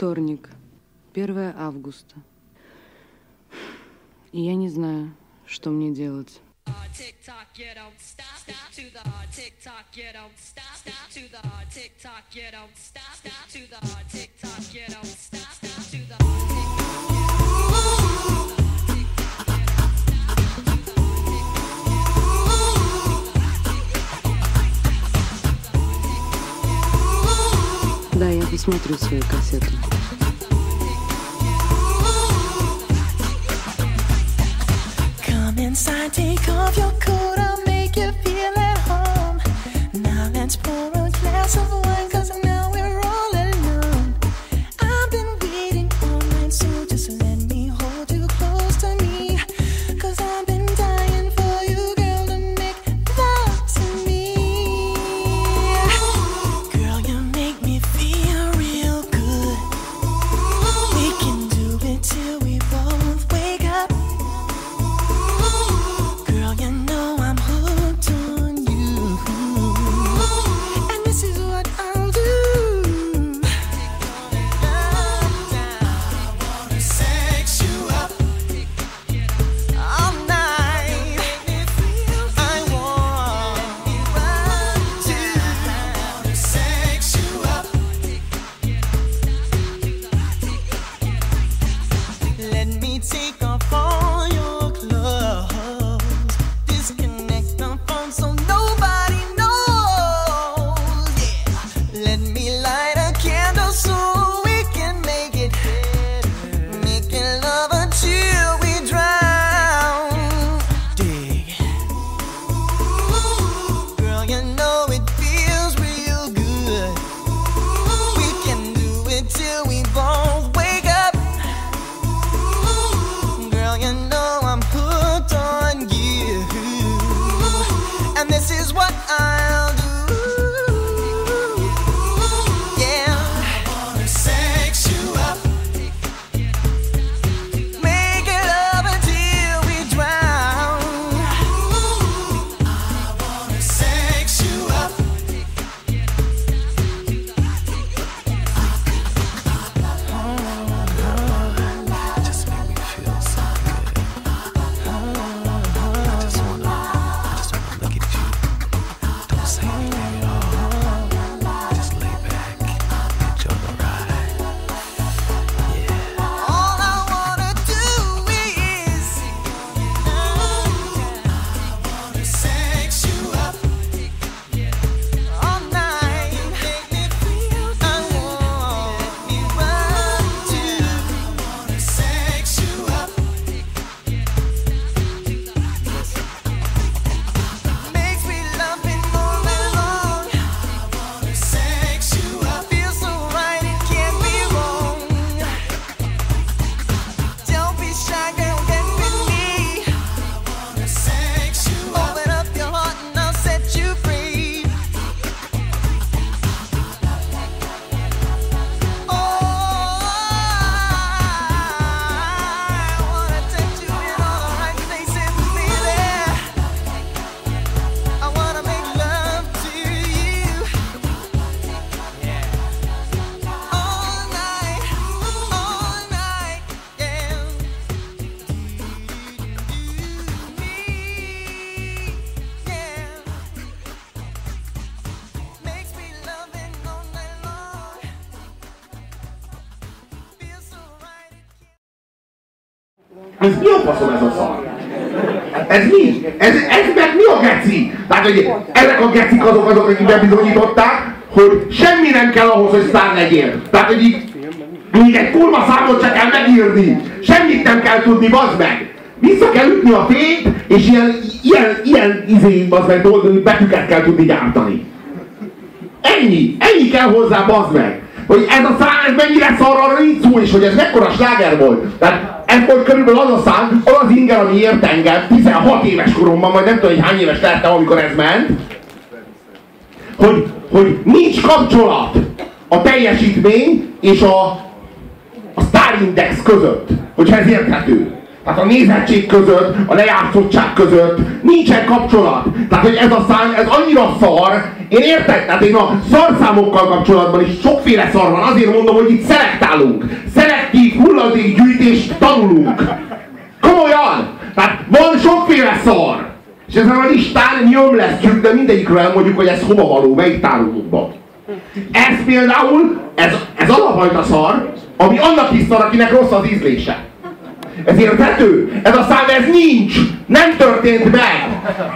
Вторник, 1 августа. И я не знаю, что мне делать. TikTok, Да, я посмотрю свои кассеты. inside, take off your Ez mi a faszom ez a szar? Ez mi? Ez, ez meg mi a geci? Tehát, hogy ezek a gecik azok, azok, akik bebizonyították, hogy semmi nem kell ahhoz, hogy sztár legyél. Tehát, hogy így, még egy kurva számot se kell megírni. Semmit nem kell tudni, bazd meg. Vissza kell ütni a fényt, és ilyen, ilyen, ilyen izé, bazd meg, betűket kell tudni gyártani. Ennyi, ennyi kell hozzá, bazd meg. Hogy ez a szár ez mennyire szar arra nincs szó is, hogy ez mekkora sláger volt. Tehát Ekkor körülbelül az a szám, az az inger, amiért engem 16 éves koromban, majd nem tudom, hogy hány éves lehettem, amikor ez ment, hogy, hogy nincs kapcsolat a teljesítmény és a, a star index között, hogyha ez érthető. Tehát a nézettség között, a lejátszottság között nincsen kapcsolat. Tehát, hogy ez a szám, ez annyira szar, én értek, tehát én a szarszámokkal kapcsolatban is sokféle szar van, azért mondom, hogy itt szelektálunk. Szelektív hulladékgyűjtést tanulunk. Komolyan! Tehát van sokféle szar. És ezen a listán nyomlesztjük, de mindegyikről elmondjuk, hogy ez hova való, melyik tárolókban. Ez például, ez, ez az a fajta szar, ami annak is szar, akinek rossz az ízlése. Ez érthető? Ez a szám, ez nincs! Nem történt meg!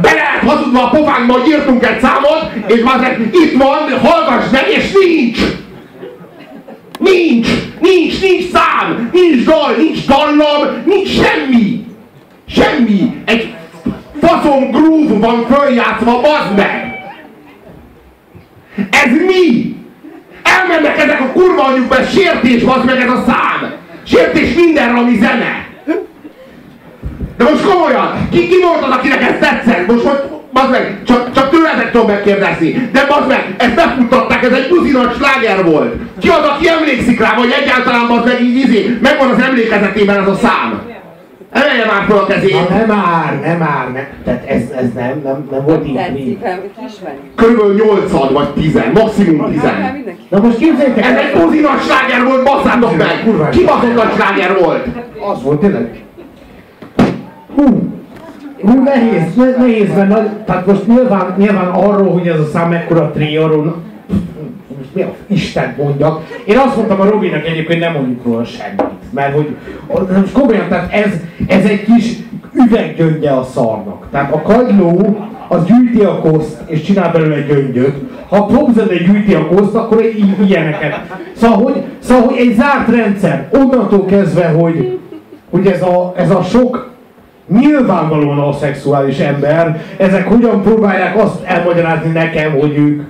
Be lehet hazudva a pofánkba, hogy írtunk egy számot, és már itt van, hallgass meg, és nincs! Nincs! Nincs, nincs szám! Nincs dal, nincs dallam, nincs semmi! Semmi! Egy faszom groove van följátszva, bazd meg! Ez mi? Elmennek ezek a kurva anyukba, ez sértés, bazd meg ez a szám! Sértés mindenre, ami zene! De most komolyan, ki, ki volt az, akinek ez tetszett? Most, hogy bazd meg, csak, csak tőletek tudom megkérdezni. De bazd meg, ezt befuttatták, ez egy buzinat sláger volt. Ki az, aki emlékszik rá, vagy egyáltalán bazd meg így izé, megvan az emlékezetében ez a szám. Emelje már fel a kezét. Na, nem már, nem már, nem. Tehát ez, ez nem, nem, nem volt így. Tetszik. Körülbelül 80 vagy 10, maximum 10. Hát, mindenki. Na most képzeljétek Ez egy buzinat sláger volt, basszátok meg! Kibaszott nagy sláger volt! Az volt tényleg. Hú, hú nehéz, ne, nehéz, nagy, tehát most nyilván, nyilván arról, hogy ez a szám mekkora tré, arról most mi a Isten mondjak. Én azt mondtam a Robinak egyébként nem mondjuk róla semmit, mert hogy most komolyan, tehát ez, ez egy kis üveggyöngye a szarnak. Tehát a kagyló az gyűjti a koszt és csinál belőle gyöngyöt. Ha a popzene gyűjti a koszt, akkor i- ilyeneket. Szóval hogy, szóval, hogy egy zárt rendszer, onnantól kezdve, hogy, hogy ez, a, ez a sok nyilvánvalóan aszexuális ember, ezek hogyan próbálják azt elmagyarázni nekem, hogy ők,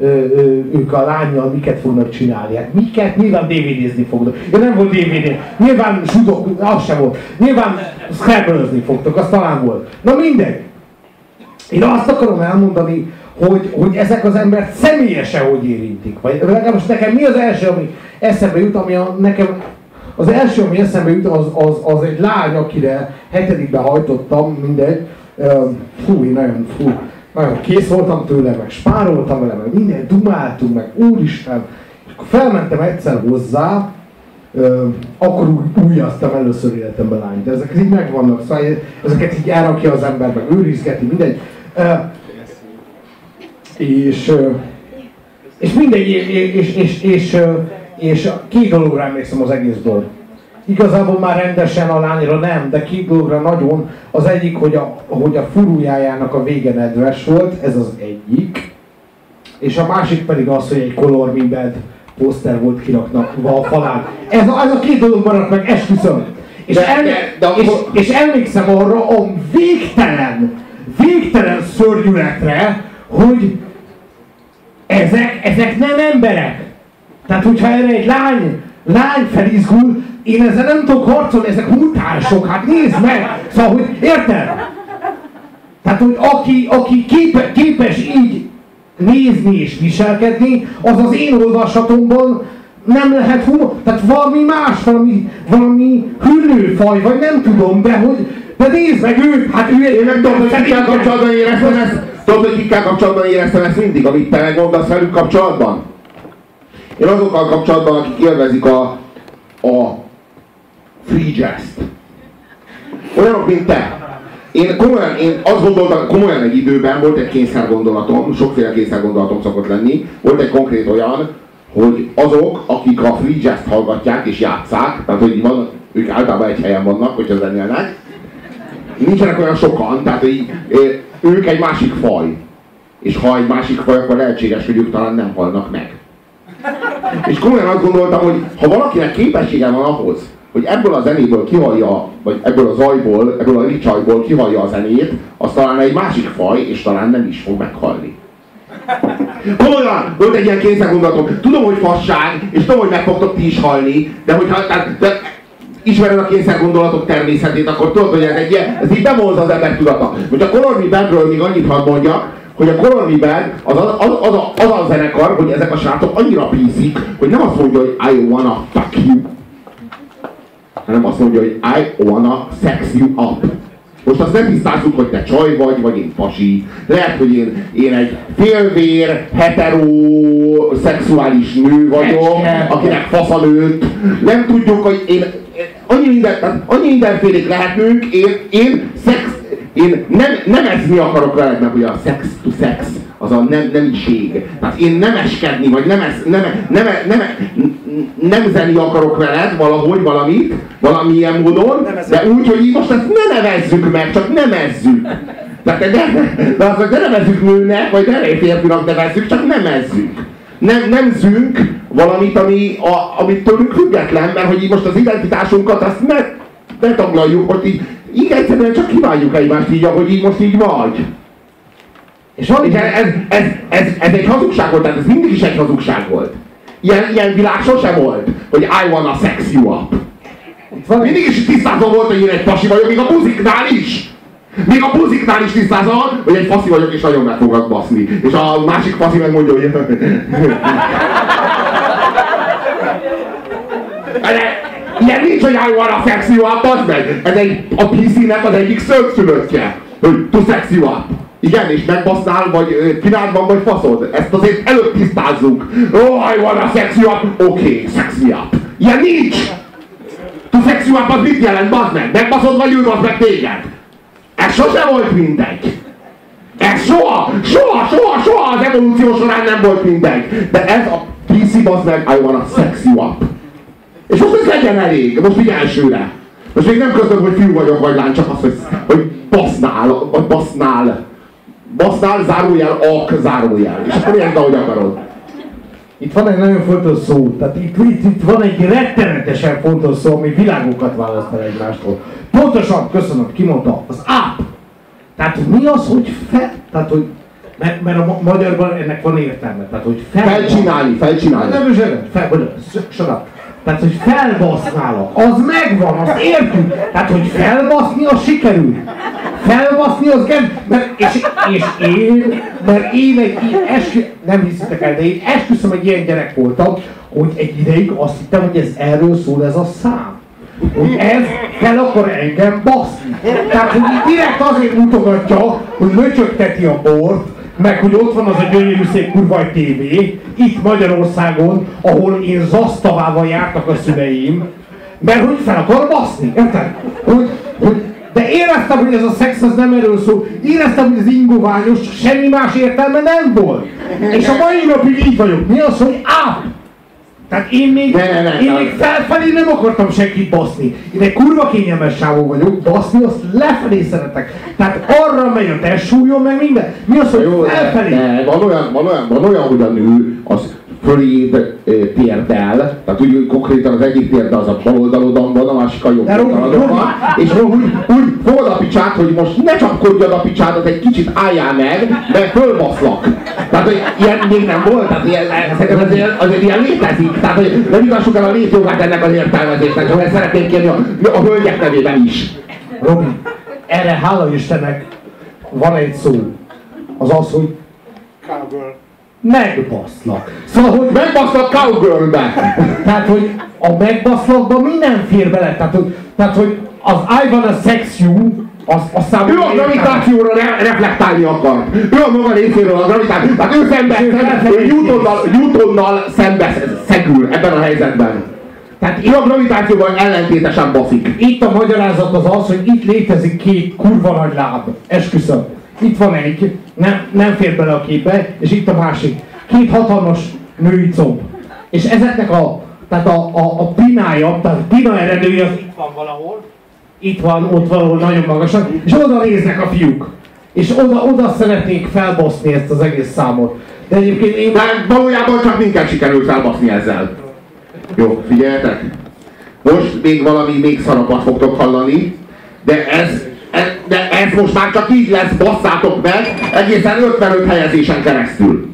ö, ö, ők a lányjal miket fognak csinálni. Hát miket? Nyilván DVD-zni fognak. Ja, nem volt DVD. Nyilván zsudok, az sem volt. Nyilván scrabble fogtok, az talán volt. Na mindegy. Én azt akarom elmondani, hogy, hogy ezek az embert személyesen hogy érintik. Vagy legalábbis nekem mi az első, ami eszembe jut, ami a, nekem az első, ami eszembe jut, az, az, az egy lány, akire hetedikbe hajtottam, mindegy. Fú, én nagyon, fú, nagyon kész voltam tőle, meg spároltam vele, meg minden, dumáltunk, meg úristen. És akkor felmentem egyszer hozzá, Ö, akkor úgy újaztam először életemben lányt, ezek így megvannak, szóval ezeket így elrakja az ember, meg őrizgeti, mindegy. És, és mindegy, és, és, és, és, és két dologra emlékszem az egészből. Igazából már rendesen a lányra nem, de két dologra nagyon. Az egyik, hogy a, hogy a furújájának a vége nedves volt, ez az egyik. És a másik pedig az, hogy egy Color Me Bad poszter volt kiraknak a falán. Ez a, ez a két dolog maradt meg, esküszöm. És, De- el, de- de és, akkor- és emlékszem arra a végtelen, végtelen szörnyületre, hogy ezek, ezek nem emberek. Tehát, hogyha erre egy lány, lány felizgul, én ezzel nem tudok harcolni, ezek mutánsok, hát nézd meg! Szóval, hogy érted? Tehát, hogy aki, aki képe, képes így nézni és viselkedni, az az én olvasatomban nem lehet humor. Tehát valami más, valami, valami hüllőfaj, vagy nem tudom, de hogy de nézd meg őt, hát ő egy Én meg tudod, hogy kikkel kapcsolatban éreztem ezt? Tudod, hogy kikkel kapcsolatban éreztem ezt mindig, amit te megmondasz velük kapcsolatban? Én azokkal kapcsolatban, akik élvezik a, a free jazz-t. Olyanok, mint te. Én komolyan, én azt gondoltam, komolyan egy időben volt egy kényszergondolatom, sokféle kényszergondolatom szokott lenni, volt egy konkrét olyan, hogy azok, akik a free jazz hallgatják és játszák, tehát hogy van, ők általában egy helyen vannak, hogyha zenélnek, nincsenek olyan sokan, tehát hogy ők egy másik faj. És ha egy másik faj, akkor lehetséges, hogy ők talán nem halnak meg. És komolyan azt gondoltam, hogy ha valakinek képessége van ahhoz, hogy ebből a zenéből kihallja, vagy ebből a zajból, ebből a ricsajból kihallja a zenét, az talán egy másik faj, és talán nem is fog meghalni. Komolyan, volt egy ilyen kényszergondolatom. Tudom, hogy fasság, és tudom, hogy meg fogtok ti is halni, de hogyha tehát, de ismered a kényszergondolatok természetét, akkor tudod, hogy ez egy ilyen, ez így bevonz az ember tudata. Hogy a Color Me Bandről még annyit hadd mondjak, hogy a Band az, az, az, az, a, az a zenekar, hogy ezek a srácok annyira píszik, hogy nem azt mondja, hogy I wanna fuck you, hanem azt mondja, hogy I wanna sex you up. Most azt nem tisztázzuk, hogy te csaj vagy, vagy én pasi. Lehet, hogy én, én egy félvér, heteroszexuális nő vagyok, akinek fasza nőtt. Nem tudjuk, hogy én, annyi, minden, annyi mindenfélék lehetünk, én, én szex, én nem, nemezni akarok veled, mert ugye a sex to sex, az a nem, nemiség. Tehát én nemeskedni, vagy nemes, nem, nem, nem, nem zeni akarok veled valahogy, valamit, valamilyen módon, de úgy, hogy most ezt ne nevezzük meg, csak nemezzük. Tehát ne, de azt, hogy ne nevezzük nőnek, vagy ne férfinak nevezzük, csak nemezzük. Nem, nemzünk valamit, ami, a, amit tőlünk független, mert hogy így most az identitásunkat azt ne, ne taglaljuk, hogy így, így egyszerűen csak kívánjuk egymást így, ahogy így most így vagy. És van, ez, ez, ez, ez, ez egy hazugság volt, tehát ez mindig is egy hazugság volt. Ilyen, ilyen világ sosem volt, hogy I wanna sex you up. Mindig is tisztázva volt, hogy én egy pasi vagyok, még a muziknál is. Még a buziknál is tisztázva van, hogy egy faszi vagyok és nagyon meg fogok baszni. És a másik faszi meg mondja, hogy... Ilyen nincs, hogy I wanna sex you up, az meg. Ez egy, a PC-nek az egyik szögszülöttje. Hogy to sex you up. Igen, és megbasznál, vagy pinádban, vagy faszod. Ezt azért előbb tisztázzunk. Oh, I wanna sex you up. Oké, okay, sex me up. Ilyen nincs! To sex you up az mit jelent, bazd meg? Megbaszod, vagy ő meg téged? Ez sose volt mindegy. Ez soha, soha, soha, soha az evolúció során nem volt mindegy. De ez a PC bazd meg, I wanna sex you up. És most legyen elég, most így elsőre. Most még nem közöm, hogy fiú vagyok, vagy lány, csak az, hogy, hogy basznál, vagy basznál. Basznál, zárójel, ak, zárójel. És akkor érted, ahogy akarod. Itt van egy nagyon fontos szó, tehát itt, itt, itt van egy rettenetesen fontos szó, ami világokat választ el egymástól. Pontosan, köszönöm, kimondta, az áp. Tehát mi az, hogy fel, tehát hogy, mert, mert a ma- magyarban ennek van értelme, tehát hogy fel, Felcsinálni, felcsinálni. Nem, nem, fel, shut up. Tehát, hogy felbasználok, az megvan, azt értjük. Tehát, hogy felbaszni, az sikerül. Felbaszni, az nem, mert, és, és én, mert én egy ilyen eskü, nem hiszitek el, de én esküszöm egy ilyen gyerek voltam, hogy egy ideig azt hittem, hogy ez erről szól ez a szám. Hogy ez fel akar engem baszni. Tehát, hogy direkt azért mutogatja, hogy löcsögteti a bort, meg hogy ott van az a gyönyörű szép kurva egy tévé, itt Magyarországon, ahol én zasztavával jártak a szüleim, mert hogy fel akar baszni, érted? Hogy, hogy, de éreztem, hogy ez a szex az nem erről szól. Éreztem, hogy ez ingoványos, semmi más értelme nem volt. És a mai napig így vagyok. Mi az, hogy áp? Tehát én még, Ne, ne, ne, én ne. még felfelé nem akartam senkit baszni. Én egy kurva kényelmes sávó vagyok, baszni azt lefelé szeretek. Tehát arra megy a testsúlyom, meg minden. Mi az, hogy Jó, felfelé? de van, olyan, van, olyan, van olyan, hogy a nő az föléd térdel, tehát úgy, konkrétan az egyik térde az a bal oldalodon van, a másik a jobb oldalodon van, és úgy, úgy fogod a picsát, hogy most ne csapkodjad a picsádat, egy kicsit álljál meg, mert fölbaszlak. Tehát, hogy ilyen még nem volt, tehát ilyen, szerintem azért, azért ilyen létezik. Tehát, hogy nem igassuk el a létjogát ennek az értelmezésnek, csak ezt szeretném kérni a, a hölgyek nevében is. Robi, erre hála Istennek van egy szó. Az az, hogy megbaszlak. Szóval, hogy Megbaszlak cowgirlbe! Tehát, hogy a megbaszlakban minden fér bele. Tehát, hogy, tehát, hogy az I wanna sex you, az, az Ő számomra a gravitációra re- reflektálni akar. Ő a maga részéről a gravitáció. Tehát ő szembe, szembe ő Newtonnal, Newtonnal szembe szegül ebben a helyzetben. Tehát Ő a gravitációval ellentétesen baszik. itt a magyarázat az az, hogy itt létezik két kurva nagy láb. Esküszöm. Itt van egy, nem, nem fér bele a képbe, és itt a másik. Két hatalmas női comb. És ezeknek a, tehát a, a, a pinája, tehát a pina eredője az itt van valahol, itt van, ott valahol nagyon magasan, és oda néznek a fiúk. És oda, oda szeretnék felbaszni ezt az egész számot. De egyébként én... De valójában csak minket sikerült felbaszni ezzel. Jó, figyeljetek. Most még valami még szarabbat fogtok hallani, de ez, de ez most már csak így lesz, basszátok meg, egészen 55 helyezésen keresztül.